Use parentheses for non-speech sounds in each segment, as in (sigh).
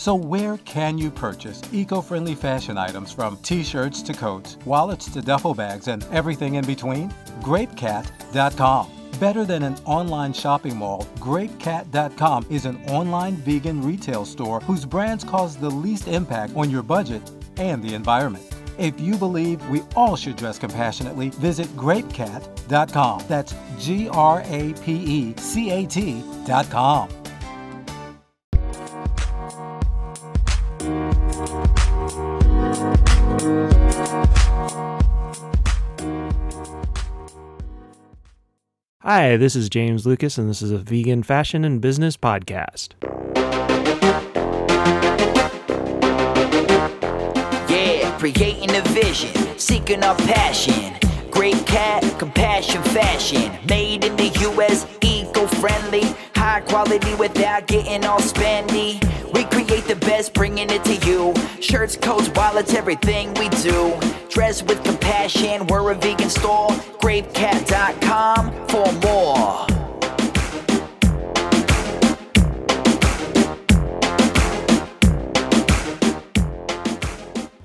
So, where can you purchase eco friendly fashion items from t shirts to coats, wallets to duffel bags, and everything in between? GrapeCat.com. Better than an online shopping mall, GrapeCat.com is an online vegan retail store whose brands cause the least impact on your budget and the environment. If you believe we all should dress compassionately, visit grapecat.com. That's G R A P E C A T.com. Hi, this is James Lucas, and this is a vegan fashion and business podcast. Yeah, creating a vision, seeking our passion. Great cat, compassion, fashion. Made in the US, eco friendly. High quality without getting all spendy. We create the best, bringing it to you. Shirts, coats, wallets, everything we do. Dress with compassion, we're a vegan store. Grapecat.com for more.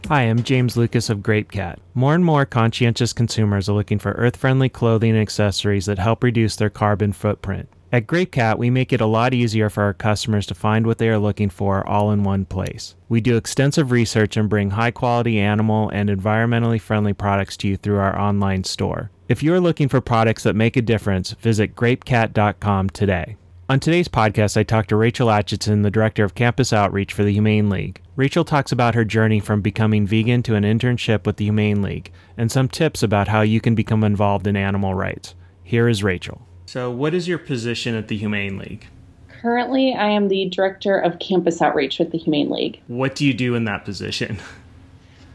Hi, I'm James Lucas of GrapeCat. More and more conscientious consumers are looking for earth friendly clothing and accessories that help reduce their carbon footprint. At GrapeCat, we make it a lot easier for our customers to find what they are looking for all in one place. We do extensive research and bring high quality animal and environmentally friendly products to you through our online store. If you are looking for products that make a difference, visit grapecat.com today. On today's podcast, I talked to Rachel Atcheson, the director of campus outreach for the Humane League. Rachel talks about her journey from becoming vegan to an internship with the Humane League and some tips about how you can become involved in animal rights. Here is Rachel. So, what is your position at the Humane League? Currently, I am the director of campus outreach with the Humane League. What do you do in that position? (laughs)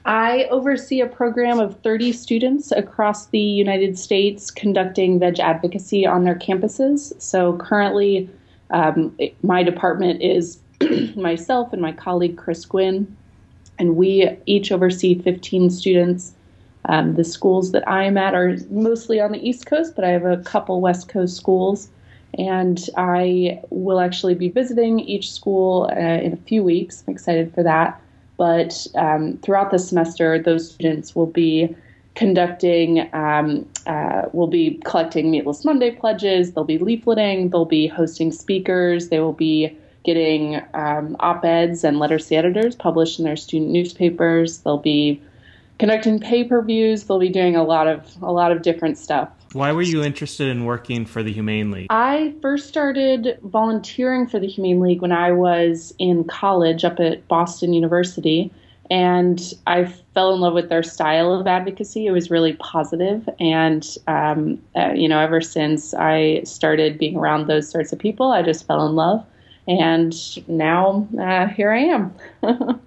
I oversee a program of 30 students across the United States conducting veg advocacy on their campuses. So currently, um, my department is (clears throat) myself and my colleague Chris Gwynn, and we each oversee 15 students. Um, the schools that I'm at are mostly on the East Coast, but I have a couple West Coast schools. And I will actually be visiting each school uh, in a few weeks. I'm excited for that. But um, throughout the semester, those students will be conducting, um, uh, will be collecting Meatless Monday pledges, they'll be leafleting, they'll be hosting speakers, they will be getting um, op eds and letters to editors published in their student newspapers, they'll be conducting pay per views, they'll be doing a lot of a lot of different stuff. Why were you interested in working for the Humane League? I first started volunteering for the Humane League when I was in college up at Boston University. And I fell in love with their style of advocacy. It was really positive, and um, uh, you know, ever since I started being around those sorts of people, I just fell in love. And now uh, here I am. (laughs)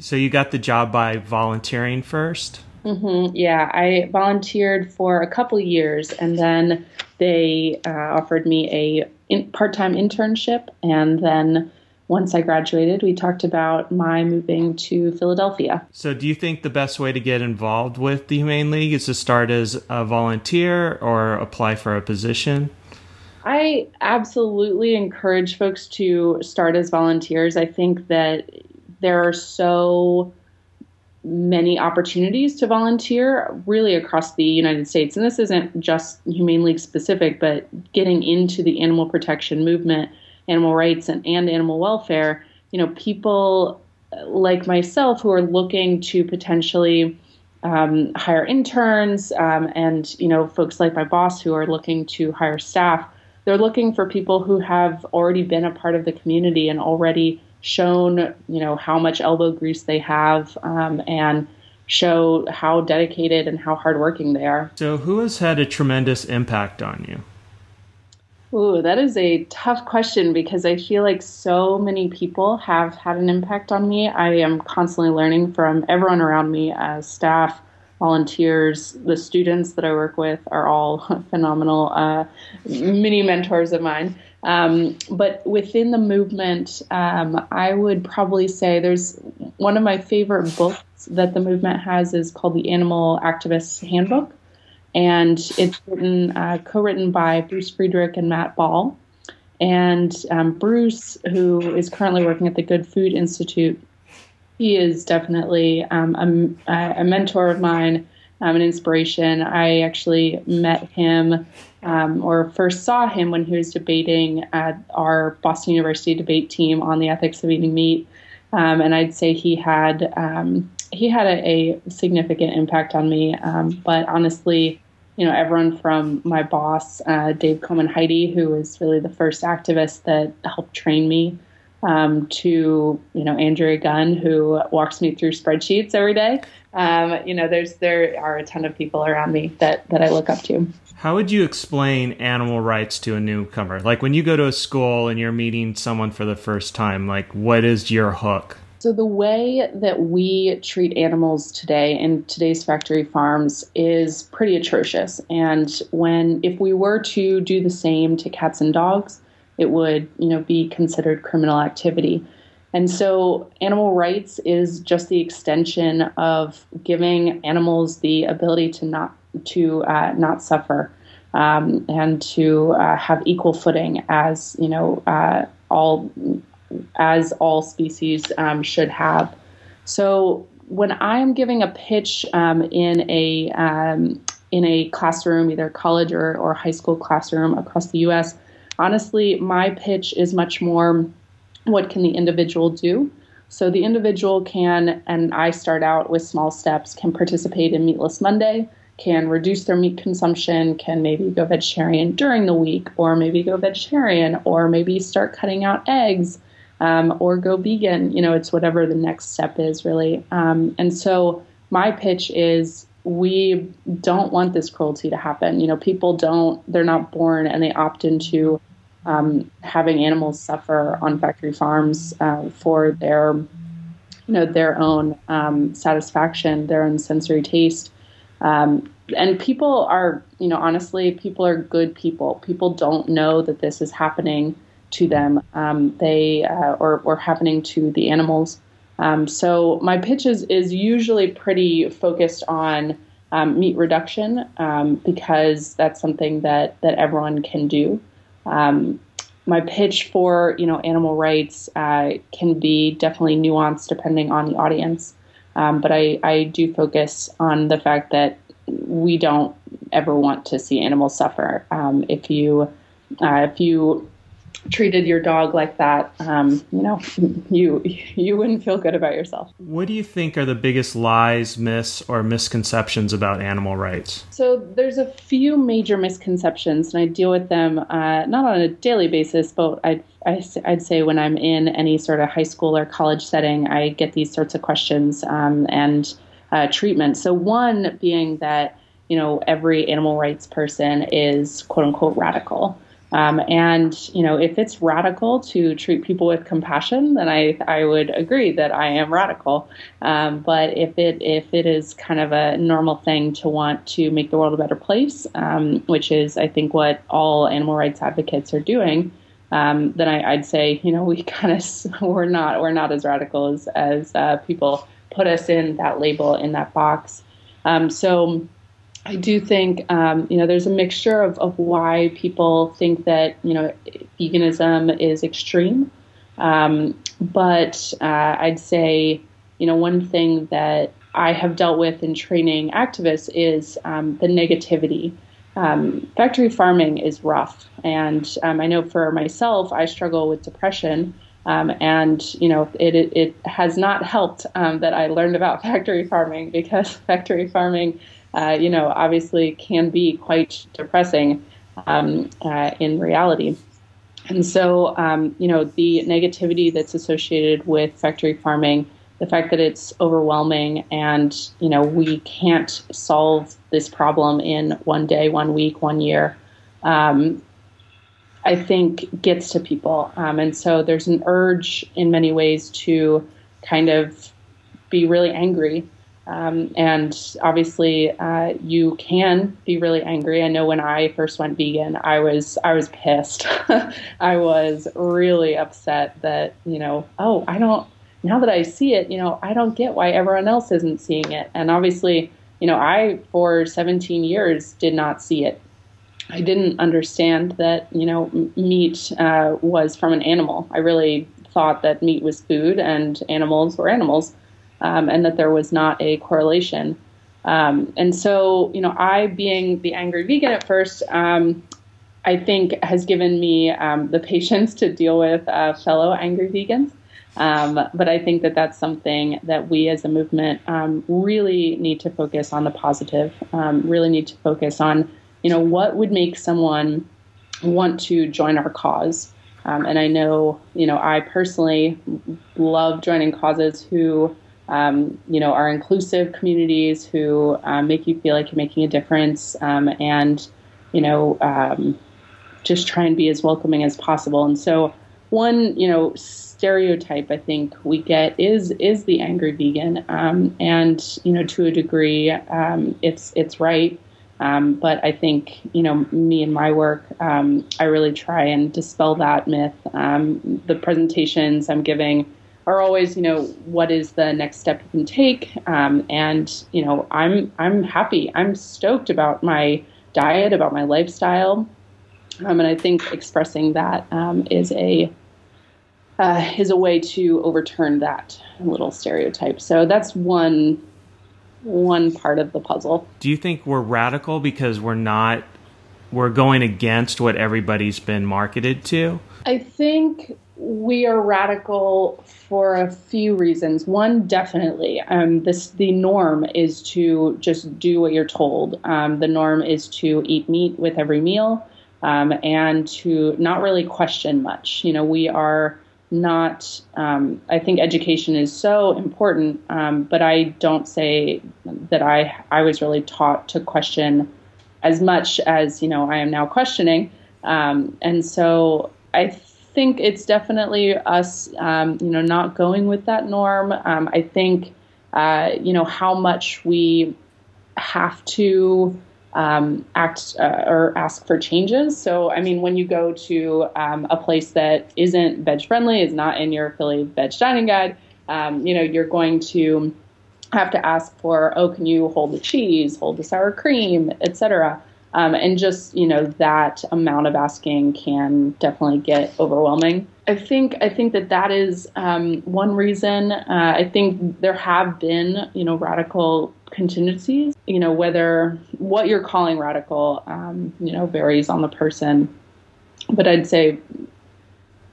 so you got the job by volunteering first. Mm-hmm. Yeah, I volunteered for a couple years, and then they uh, offered me a in, part-time internship. And then once I graduated, we talked about my moving to Philadelphia. So, do you think the best way to get involved with the Humane League is to start as a volunteer or apply for a position? I absolutely encourage folks to start as volunteers. I think that there are so many opportunities to volunteer really across the United States. And this isn't just Humane League specific, but getting into the animal protection movement, animal rights, and, and animal welfare. You know, people like myself who are looking to potentially um, hire interns um, and, you know, folks like my boss who are looking to hire staff. They're looking for people who have already been a part of the community and already shown you know how much elbow grease they have um, and show how dedicated and how hardworking they are. So, who has had a tremendous impact on you? Ooh, that is a tough question because I feel like so many people have had an impact on me. I am constantly learning from everyone around me as staff, volunteers, the students that I work with are all (laughs) phenomenal uh, mini mentors of mine. Um, but within the movement, um, I would probably say there's one of my favorite books that the movement has is called the Animal Activists Handbook, and it's written uh, co-written by Bruce Friedrich and Matt Ball. And um, Bruce, who is currently working at the Good Food Institute, he is definitely um, a, a, mentor of mine, um, an inspiration. I actually met him um, or first saw him when he was debating at our Boston University debate team on the ethics of eating meat. Um, and I'd say he had um, he had a, a, significant impact on me. Um, but honestly, you know, everyone from my boss, uh, Dave Coman-Hidy, who was really the first activist that helped train me, um, to you know Andrea Gunn, who walks me through spreadsheets every day. Um, you know, there's there are a ton of people around me that that I look up to. How would you explain animal rights to a newcomer? Like when you go to a school and you're meeting someone for the first time, like what is your hook? So, the way that we treat animals today in today's factory farms is pretty atrocious. And when, if we were to do the same to cats and dogs, it would, you know, be considered criminal activity. And so, animal rights is just the extension of giving animals the ability to not to uh, not suffer um, and to uh, have equal footing as you know uh, all as all species um, should have. So when I'm giving a pitch um, in a um, in a classroom, either college or, or high school classroom across the U.S., honestly, my pitch is much more what can the individual do. So the individual can, and I start out with small steps, can participate in Meatless Monday, can reduce their meat consumption, can maybe go vegetarian during the week, or maybe go vegetarian, or maybe start cutting out eggs um, or go vegan. You know, it's whatever the next step is really. Um, and so my pitch is we don't want this cruelty to happen. You know, people don't, they're not born and they opt into um, having animals suffer on factory farms uh, for their, you know, their own um, satisfaction, their own sensory taste. Um, and people are, you know, honestly, people are good people. People don't know that this is happening to them. Um, they uh, or or happening to the animals. Um, so my pitch is is usually pretty focused on um, meat reduction um, because that's something that that everyone can do. Um, my pitch for you know animal rights uh, can be definitely nuanced depending on the audience, um, but I I do focus on the fact that we don't ever want to see animals suffer. if you uh, if you treated your dog like that, um, you know, (laughs) you you wouldn't feel good about yourself. What do you think are the biggest lies, myths, or misconceptions about animal rights? So there's a few major misconceptions, and I deal with them uh, not on a daily basis, but I'd, I, I'd say when I'm in any sort of high school or college setting, I get these sorts of questions um, and uh, treatment. So one being that you know every animal rights person is quote unquote radical. Um, and you know, if it's radical to treat people with compassion, then I, I would agree that I am radical. Um, but if it if it is kind of a normal thing to want to make the world a better place, um, which is I think what all animal rights advocates are doing, um, then I, would say you know (laughs) we kind of we're not we're not as radical as as uh, people put us in that label in that box. Um, so I do think, um, you know, there's a mixture of, of why people think that, you know, veganism is extreme. Um, but uh, I'd say, you know, one thing that I have dealt with in training activists is um, the negativity. Um, factory farming is rough. And um, I know for myself, I struggle with depression. Um, and you know it, it, it has not helped um, that I learned about (laughs) factory farming because factory farming uh, you know, obviously can be quite depressing um, uh, in reality. And so, um, you know, the negativity that's associated with factory farming, the fact that it's overwhelming and, you know, we can't solve this problem in one day, one week, one year, um, I think gets to people. Um, and so there's an urge in many ways to kind of be really angry um, and obviously, uh, you can be really angry. I know when I first went vegan, I was I was pissed. (laughs) I was really upset that you know, oh, I don't. Now that I see it, you know, I don't get why everyone else isn't seeing it. And obviously, you know, I for 17 years did not see it. I didn't understand that you know meat uh, was from an animal. I really thought that meat was food and animals were animals, um, and that there was not a correlation. Um, and so, you know, I being the angry vegan at first, um, I think has given me um, the (laughs) patience to deal with uh, fellow angry vegans. Um, but I think that that's something that we as a movement um, really need to focus on the positive, really need to focus on, you know, what would make someone want to join our cause. Um, and I know, you know, I personally love joining causes who, um, you know, are inclusive communities who um, make you feel like you're making a difference and, you know, just try and be as welcoming as possible. And so, one, you know, stereotype I think we get is is the angry vegan, um, and you know to a degree um, it's it's right. Um, but I think you know me and my work, um, I really try and dispel that myth. Um, the presentations I'm giving are always you know what is the next step you can take, um, and you know I'm I'm happy, I'm stoked about my diet, about my lifestyle. and I think expressing that is a uh, is a way to overturn that little stereotype. So that's one one part of the puzzle. Do you think we're radical because we're not we're going against what everybody's been marketed to? I think we are radical for a few reasons. One, definitely, um, this the norm is to just do what you're told. Um, the norm is to eat meat with every meal um, and to not really question much. You know, we are not um, i think education is so important um, but i don't say that i i was really taught to question as much as you know i am now questioning um, and so i think it's definitely us um, you know not going with that norm um, i think uh, you know how much we have to um, act uh, or ask for changes. So, I mean, when you go to um, a place that isn't veg friendly, is not in your Philly veg dining guide, um, you know, you're going to have to ask for, oh, can you hold the cheese, hold the sour cream, etc. Um, and just you know that amount of asking can definitely get overwhelming. I think I think that that is um, one reason. Uh, I think there have been you know radical contingencies. You know, whether what you're calling radical, um, you know, varies on the person. But I'd say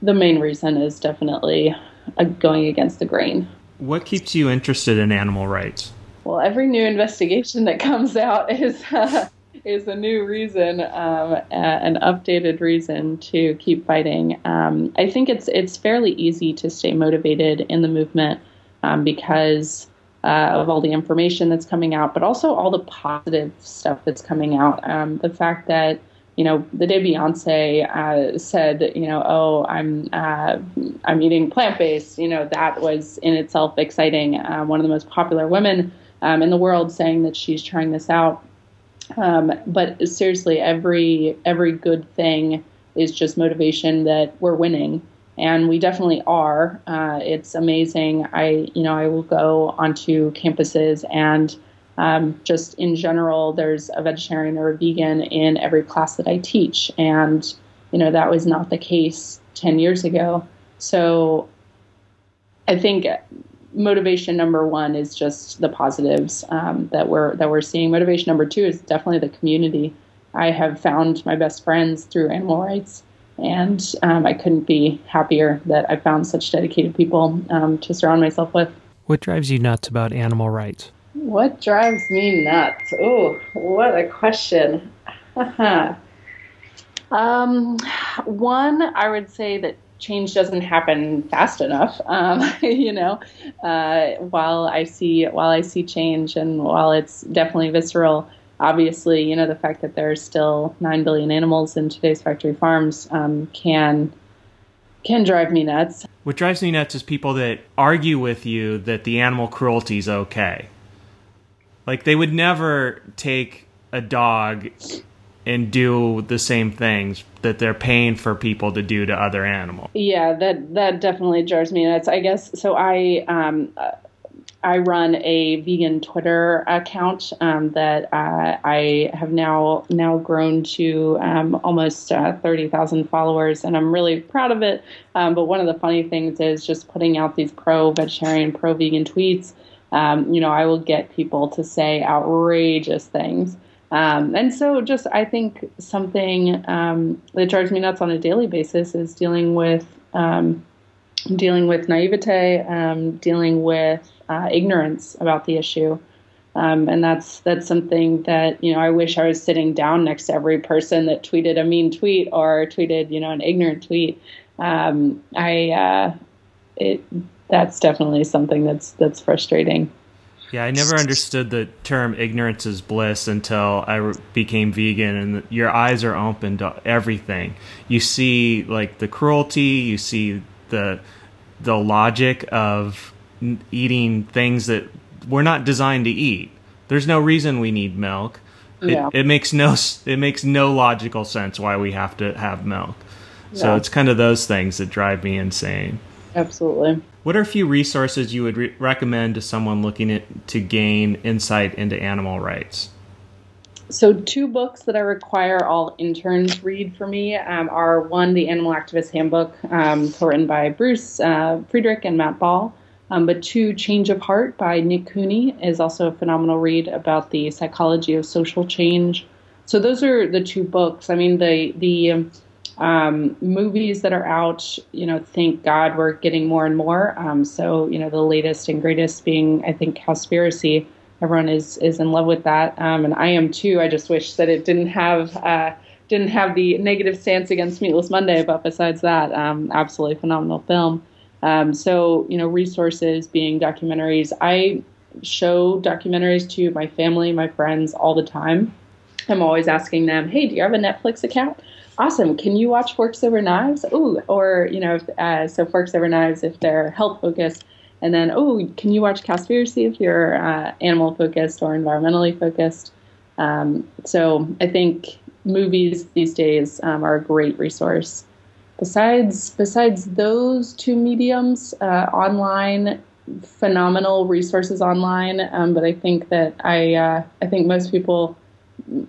the main reason is definitely uh, going against the grain. What keeps you interested in animal rights? Well, every new investigation that comes out is uh, is a new reason, um, an updated reason to keep fighting. Um, I think it's it's fairly easy to stay motivated in the movement um, because uh, of all the information that's coming out, but also all the positive stuff that's coming out. Um, the fact that you know, the day Beyonce uh, said, you know, oh, I'm uh, I'm eating plant based. You know, that was in itself exciting. Uh, one of the most popular women um, in the world saying that she's trying this out. Um, but seriously, every every good thing is just motivation that we're winning and we definitely are. Uh, it's amazing. I, you know, I will go onto campuses and um, just in general, there's a vegetarian or a vegan in every class that I teach, and you know that was not the case ten years ago. So, I think motivation number one is just the positives um, that we're that we're seeing. Motivation number two is definitely the community. I have found my best friends through animal rights and um, I couldn't be happier that I found such dedicated people um, to surround myself with. What drives you nuts about animal rights? What drives me nuts? Oh, what a question. (laughs) um, one, I would say that change doesn't happen fast enough. Um, (laughs) you know, uh, while I see while I see change, and while it's definitely visceral, obviously, you know, the fact that there are still nine billion animals in today's factory farms um, can can drive me nuts. What drives me nuts is people that argue with you that the animal cruelty is okay. Like they would never take a dog and do the same things that they're paying for people to do to other animals. Yeah, that that definitely jars me nuts. I guess so. I um, I run a vegan Twitter account um, that uh, I have now now grown to um, almost uh, thirty thousand followers, and I'm really proud of it. Um, but one of the funny things is just putting out these pro vegetarian, pro vegan tweets. Um, you know, I will get people to say outrageous things. Um, and so, just I think something um, that drives me nuts on a daily basis is dealing with dealing with naivete, dealing with uh, ignorance about the issue. Um, and that's that's something that you know I wish I was sitting down next to every person that tweeted a mean tweet or tweeted you know an ignorant tweet. Um, I uh, it that's definitely something that's that's frustrating. Yeah, I never understood the term ignorance is bliss until I became vegan, and your eyes are open to everything. You see like the cruelty, you see the the logic of eating things that we're not designed to eat. There's no reason we need milk. Yeah. It, it makes no it makes no logical sense why we have to have milk. Yeah. So it's kind of those things that drive me insane. Absolutely. What are a few resources you would re- recommend to someone looking at, to gain insight into animal rights? So, two books that I require all interns read for me um, are one, The Animal Activist Handbook, um, co-written by Bruce uh, Friedrich and Matt Ball, um, but two, Change of Heart by Nick Cooney is also a phenomenal read about the psychology of social change. So those are the two books. I mean, the the um, movies that are out, you know, thank God we're getting more and more. Um, so you know, the latest and greatest being, I think, Cowspiracy. Everyone is is in love with that, um, and I am too. I just wish that it didn't have. Uh, didn't have the negative stance against Meatless Monday, but besides that, um, absolutely phenomenal film. Um, so, you know, resources being documentaries. I show documentaries to my family, my friends all the time. I'm always asking them, hey, do you have a Netflix account? Awesome. Can you watch Forks Over Knives? Ooh, or, you know, uh, so Forks Over Knives if they're health focused. And then, oh, can you watch Cowspiracy if you're uh, animal focused or environmentally focused? Um, so I think movies these days um, are a great resource besides besides those two mediums, uh, online phenomenal resources online. Um, but I think that I uh, I think most people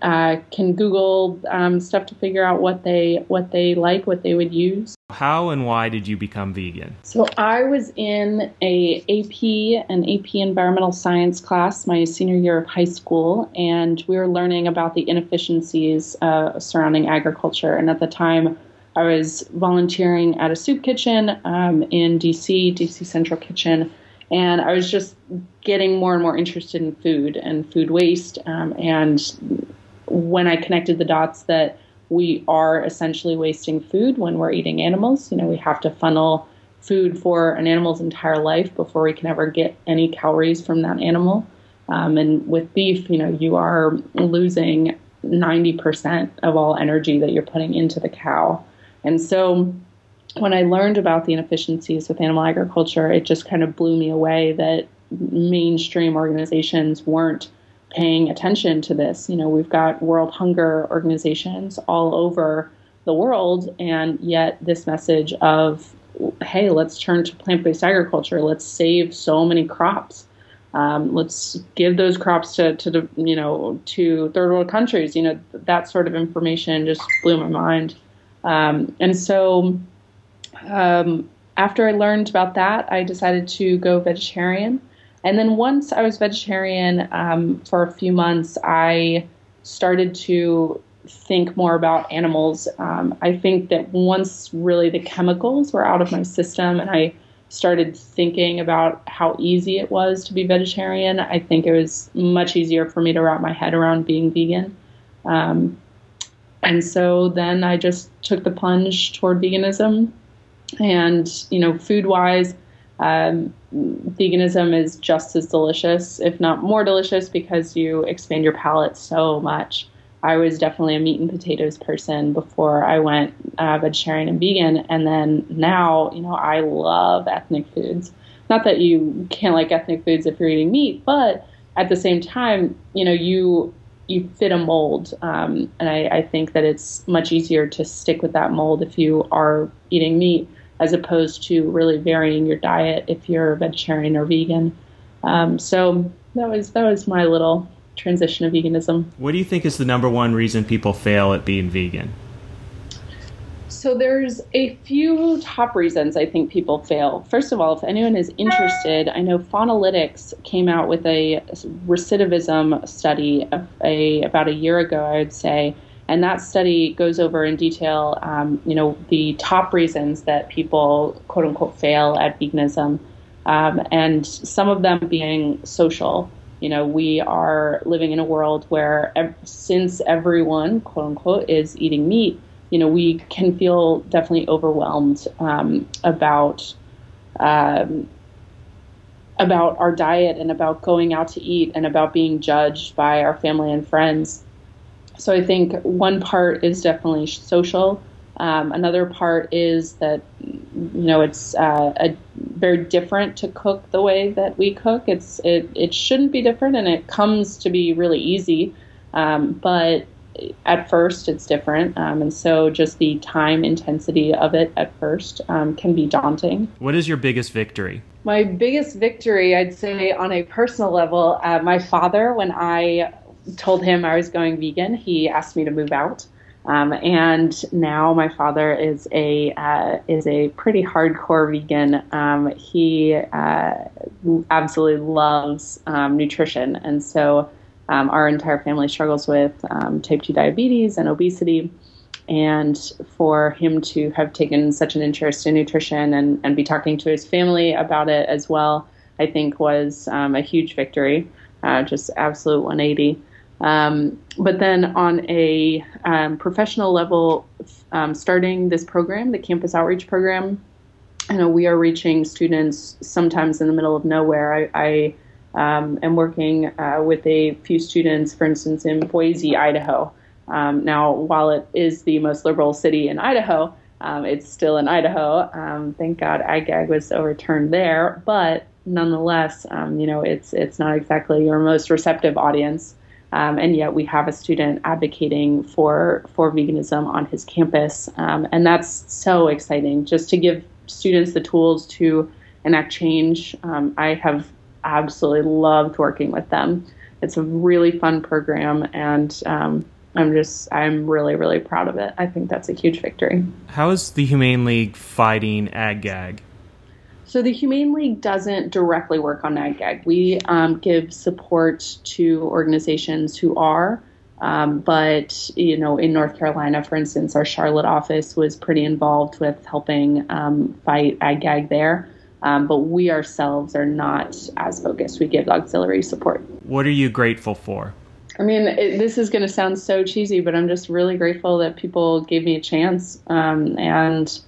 uh, can Google um, stuff to figure out what they what they like, what they would use. How and why did you become vegan? So I was in a AP an AP environmental science class my senior year of high school, and we were learning about the inefficiencies uh, surrounding agriculture. And at the time, I was volunteering at a soup kitchen um, in DC, DC Central Kitchen, and I was just getting more and more interested in food and food waste. Um, and when I connected the dots that we are essentially wasting food when we're eating animals, you know, we have to funnel food for an animal's entire life before we can ever get any calories from that animal. Um, and with beef, you know, you are losing 90% of all energy that you're putting into the cow. And so when I learned about the inefficiencies with animal agriculture, it just kind of blew me away that mainstream organizations weren't paying attention to this. You know, we've got world hunger organizations all over the world, and yet this message of, hey, let's turn to plant based agriculture, let's save so many crops. Um, let's give those crops to, to the you know to third world countries. You know that sort of information just blew my mind. Um, and so um, after I learned about that, I decided to go vegetarian. And then once I was vegetarian um, for a few months, I started to think more about animals. Um, I think that once really the chemicals were out of my system and I started thinking about how easy it was to be vegetarian, I think it was much easier for me to wrap my head around being vegan. Um, and so then I just took the plunge toward veganism. And, you know, food wise, um, veganism is just as delicious, if not more delicious, because you expand your palate so much. I was definitely a meat and potatoes person before I went uh, vegetarian and vegan. And then now, you know, I love ethnic foods. Not that you can't like ethnic foods if you're eating meat, but at the same time, you know, you you fit a mold, um, and I, I, think that it's much easier to stick with that mold if you are eating meat, as opposed to really varying your diet if you're vegetarian or vegan. Um, so that was that was my little transition of veganism. What do you think is the number one reason people fail at being vegan? So there's a few top reasons I think people fail. First of all, if anyone is interested, I know Faunalytics came out with a recidivism study a, about a year ago, I would say, and that study goes over in detail, um, you know, the top reasons that people quote unquote fail at veganism, um, and some of them being social. You know, we are living in a world where ev- since everyone quote unquote is eating meat you know, we can feel definitely overwhelmed um, about um, about our diet and about going out to eat and about being judged by our family and friends. So I think one part is definitely social. Um, another part is that you know it's uh, a, very different to cook the way that we cook. It's it it shouldn't be different, and it comes to be really easy. Um, but at first it's different um, and so just the time intensity of it at first um, can be daunting what is your biggest victory my biggest victory i'd say on a personal level uh, my father when i told him i was going vegan he asked me to move out um, and now my father is a uh, is a pretty hardcore vegan. Um, he uh, absolutely loves um, nutrition, and so um, our entire family struggles with um, type 2 diabetes and obesity. And for him to have taken such an interest in nutrition and, and be talking to his family about it as well, I think was um, a huge victory, uh, just absolute 180. Um, but then on a um, professional level, um, starting this program, the Campus Outreach Program, you know, we are reaching students sometimes in the middle of nowhere. I, I um, am working uh, with a few students, for instance, in Boise, Idaho. Um, now, while it is the most liberal city in Idaho, um, it's still in Idaho. Thank God ag-gag was overturned there, but nonetheless, you know, it's it's not exactly your most receptive audience. Um, and yet we have a student advocating for for veganism on his campus, and that's so exciting. Just to give students the tools to enact change. I have absolutely loved working with them. It's a really fun program, and um, I'm just I'm really really proud of it. I think that's a huge victory. How is the Humane League fighting ag gag? So the Humane League doesn't directly work on ag gag. We um, give support to organizations who are. Um, but you know, in North Carolina, for instance, our Charlotte office was pretty involved with helping um, fight ag gag there. Um, but we ourselves are not as focused. We give auxiliary support. What are you grateful for? I mean, it, this is going to sound so cheesy, but I'm just really grateful that people gave me a chance. Um, and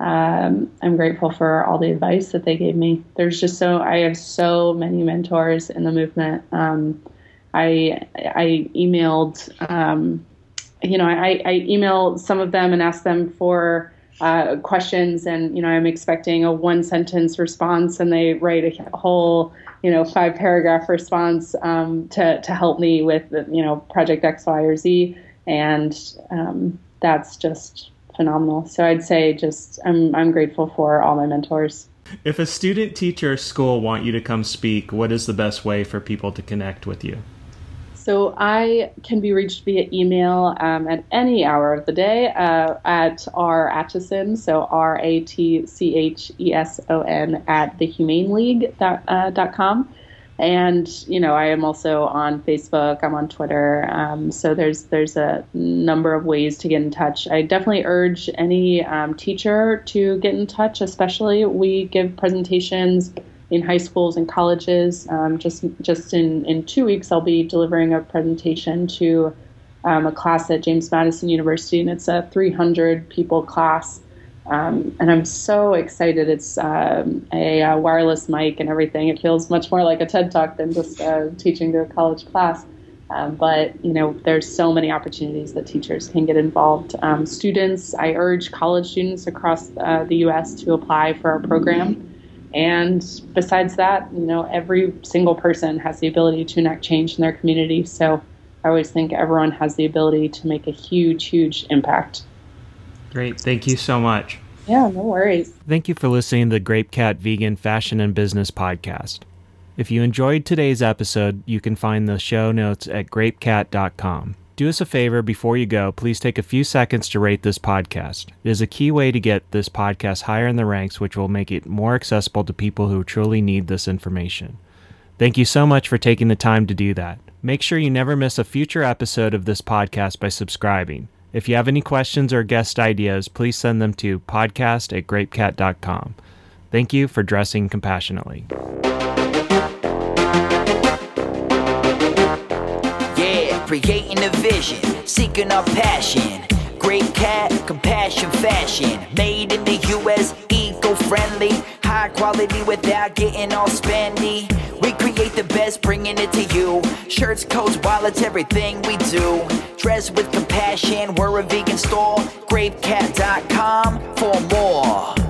um, I'm grateful for all the advice that they gave me. There's just so, I have so many mentors in the movement. Um, I, I emailed, um, you know, I, I emailed some of them and asked them for uh, questions and you know i'm expecting a one sentence response and they write a whole you know five paragraph response um, to, to help me with you know project x y or z and um, that's just phenomenal. So i'd say just i'm, I'm grateful for all my mentors. If a student teacher or school want you to come speak what is the best way for people to connect with you? So I can be reached via email um, at any hour of the day uh, at r atcheson, so r a t c h e s o n at thehumaneleague.com. Uh, and you know, I am also on Facebook. I'm on Twitter. Um, so there's there's a number of ways to get in touch. I definitely urge any um, teacher to get in touch. Especially we give presentations in high schools and colleges. Um, just just in, in two weeks, I'll be delivering a presentation to um, a class at James Madison University, and it's a 300 people class. Um, and I'm so excited. It's um, a, a, wireless mic and everything. It feels much more like a TED Talk than just uh, teaching to a college class. Um, but you know, there's so many opportunities that teachers can get involved. Um, students, I urge college students across uh, the U.S. to apply for our program. And besides that, you know, every single person has the ability to enact change in their community. So I always think everyone has the ability to make a huge, huge impact. Great. Thank you so much. Yeah, no worries. Thank you for listening to the Grape Cat Vegan Fashion and Business Podcast. If you enjoyed today's episode, you can find the show notes at grapecat.com. Do us a favor before you go, please take a few seconds to rate this podcast. It is a key way to get this podcast higher in the ranks, which will make it more accessible to people who truly need this information. Thank you so much for taking the time to do that. Make sure you never miss a future episode of this podcast by subscribing. If you have any questions or guest ideas, please send them to podcast at grapecat.com. Thank you for dressing compassionately. Yeah, creating a vision, seeking our passion. Great cat, compassion, fashion. Made in the US, eco friendly. High quality without getting all spendy. We create the best, bringing it to you. Shirts, coats, wallets, everything we do. Dress with compassion, we're a vegan store. Grapecat.com for more.